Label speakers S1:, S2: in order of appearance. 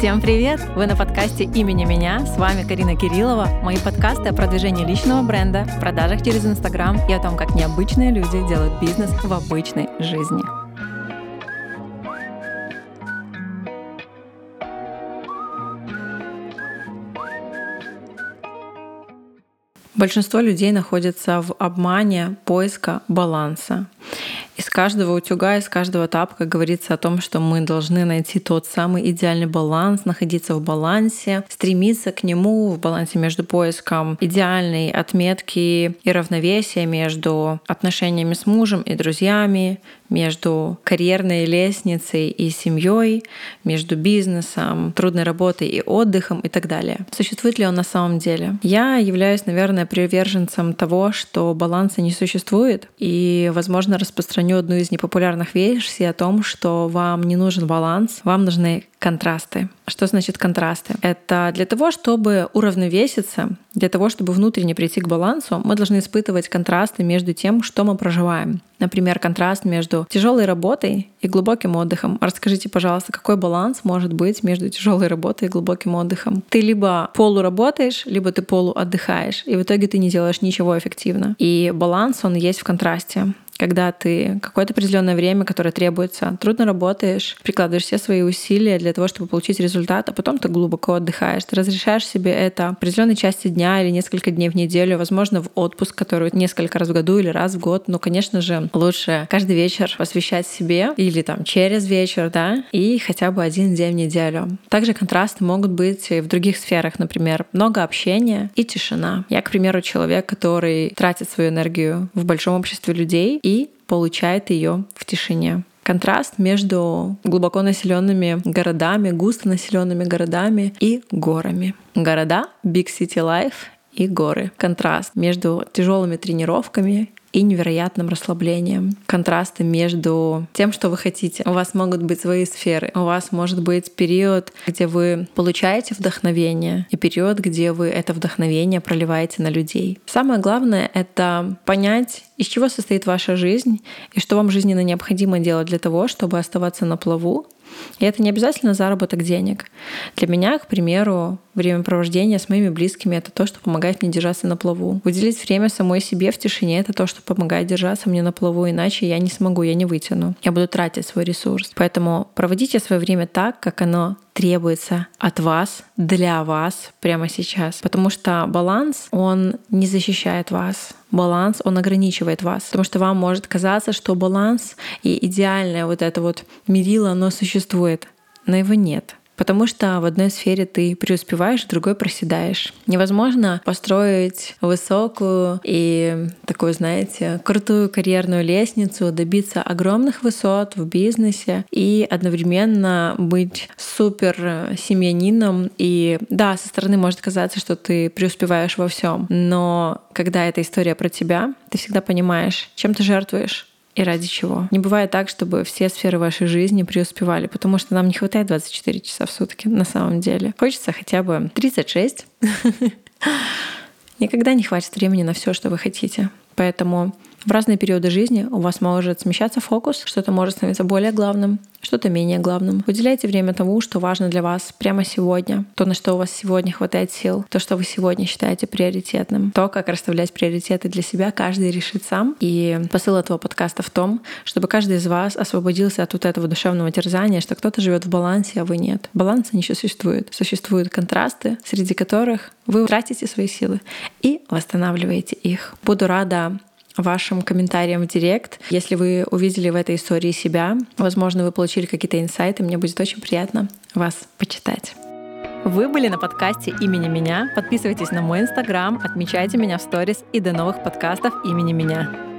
S1: Всем привет! Вы на подкасте имени меня. С вами Карина Кириллова. Мои подкасты о продвижении личного бренда, продажах через Инстаграм и о том, как необычные люди делают бизнес в обычной жизни. Большинство людей находится в обмане поиска баланса. Из каждого утюга, из каждого тапка говорится о том, что мы должны найти тот самый идеальный баланс, находиться в балансе, стремиться к нему в балансе между поиском идеальной отметки и равновесия между отношениями с мужем и друзьями, между карьерной лестницей и семьей, между бизнесом, трудной работой и отдыхом и так далее. Существует ли он на самом деле? Я являюсь, наверное, приверженцем того, что баланса не существует, и, возможно, распространю одну из непопулярных версий о том, что вам не нужен баланс, вам нужны контрасты. Что значит контрасты? Это для того, чтобы уравновеситься, для того, чтобы внутренне прийти к балансу, мы должны испытывать контрасты между тем, что мы проживаем. Например, контраст между тяжелой работой и глубоким отдыхом. Расскажите, пожалуйста, какой баланс может быть между тяжелой работой и глубоким отдыхом? Ты либо полуработаешь, либо ты полуотдыхаешь, и в итоге ты не делаешь ничего эффективно. И баланс, он есть в контрасте когда ты какое-то определенное время, которое требуется, трудно работаешь, прикладываешь все свои усилия для того, чтобы получить результат, а потом ты глубоко отдыхаешь. Ты разрешаешь себе это определенной части дня или несколько дней в неделю, возможно, в отпуск, который несколько раз в году или раз в год. Но, конечно же, лучше каждый вечер посвящать себе или там через вечер, да, и хотя бы один день в неделю. Также контрасты могут быть и в других сферах, например, много общения и тишина. Я, к примеру, человек, который тратит свою энергию в большом обществе людей и получает ее в тишине контраст между глубоко населенными городами, густо населенными городами и горами. Города, Big City Life и горы. Контраст между тяжелыми тренировками и невероятным расслаблением. Контрасты между тем, что вы хотите. У вас могут быть свои сферы. У вас может быть период, где вы получаете вдохновение, и период, где вы это вдохновение проливаете на людей. Самое главное — это понять, из чего состоит ваша жизнь и что вам жизненно необходимо делать для того, чтобы оставаться на плаву и это не обязательно заработок денег. Для меня, к примеру, времяпровождение с моими близкими — это то, что помогает мне держаться на плаву. Уделить время самой себе в тишине — это то, что помогает держаться мне на плаву, иначе я не смогу, я не вытяну. Я буду тратить свой ресурс. Поэтому проводите свое время так, как оно требуется от вас, для вас прямо сейчас. Потому что баланс, он не защищает вас. Баланс, он ограничивает вас. Потому что вам может казаться, что баланс и идеальное вот это вот мерило, оно существует. Но его нет потому что в одной сфере ты преуспеваешь, в другой проседаешь. Невозможно построить высокую и такую, знаете, крутую карьерную лестницу, добиться огромных высот в бизнесе и одновременно быть супер семьянином. И да, со стороны может казаться, что ты преуспеваешь во всем, но когда эта история про тебя, ты всегда понимаешь, чем ты жертвуешь, и ради чего. Не бывает так, чтобы все сферы вашей жизни преуспевали, потому что нам не хватает 24 часа в сутки на самом деле. Хочется хотя бы 36. Никогда не хватит времени на все, что вы хотите. Поэтому в разные периоды жизни у вас может смещаться фокус, что-то может становиться более главным, что-то менее главным. Уделяйте время тому, что важно для вас прямо сегодня, то, на что у вас сегодня хватает сил, то, что вы сегодня считаете приоритетным, то, как расставлять приоритеты для себя, каждый решит сам. И посыл этого подкаста в том, чтобы каждый из вас освободился от вот этого душевного терзания, что кто-то живет в балансе, а вы нет. Баланса не существует. Существуют контрасты, среди которых вы тратите свои силы и восстанавливаете их. Буду рада вашим комментариям в директ. Если вы увидели в этой истории себя, возможно, вы получили какие-то инсайты, мне будет очень приятно вас почитать. Вы были на подкасте имени меня. Подписывайтесь на мой инстаграм, отмечайте меня в сторис и до новых подкастов имени меня.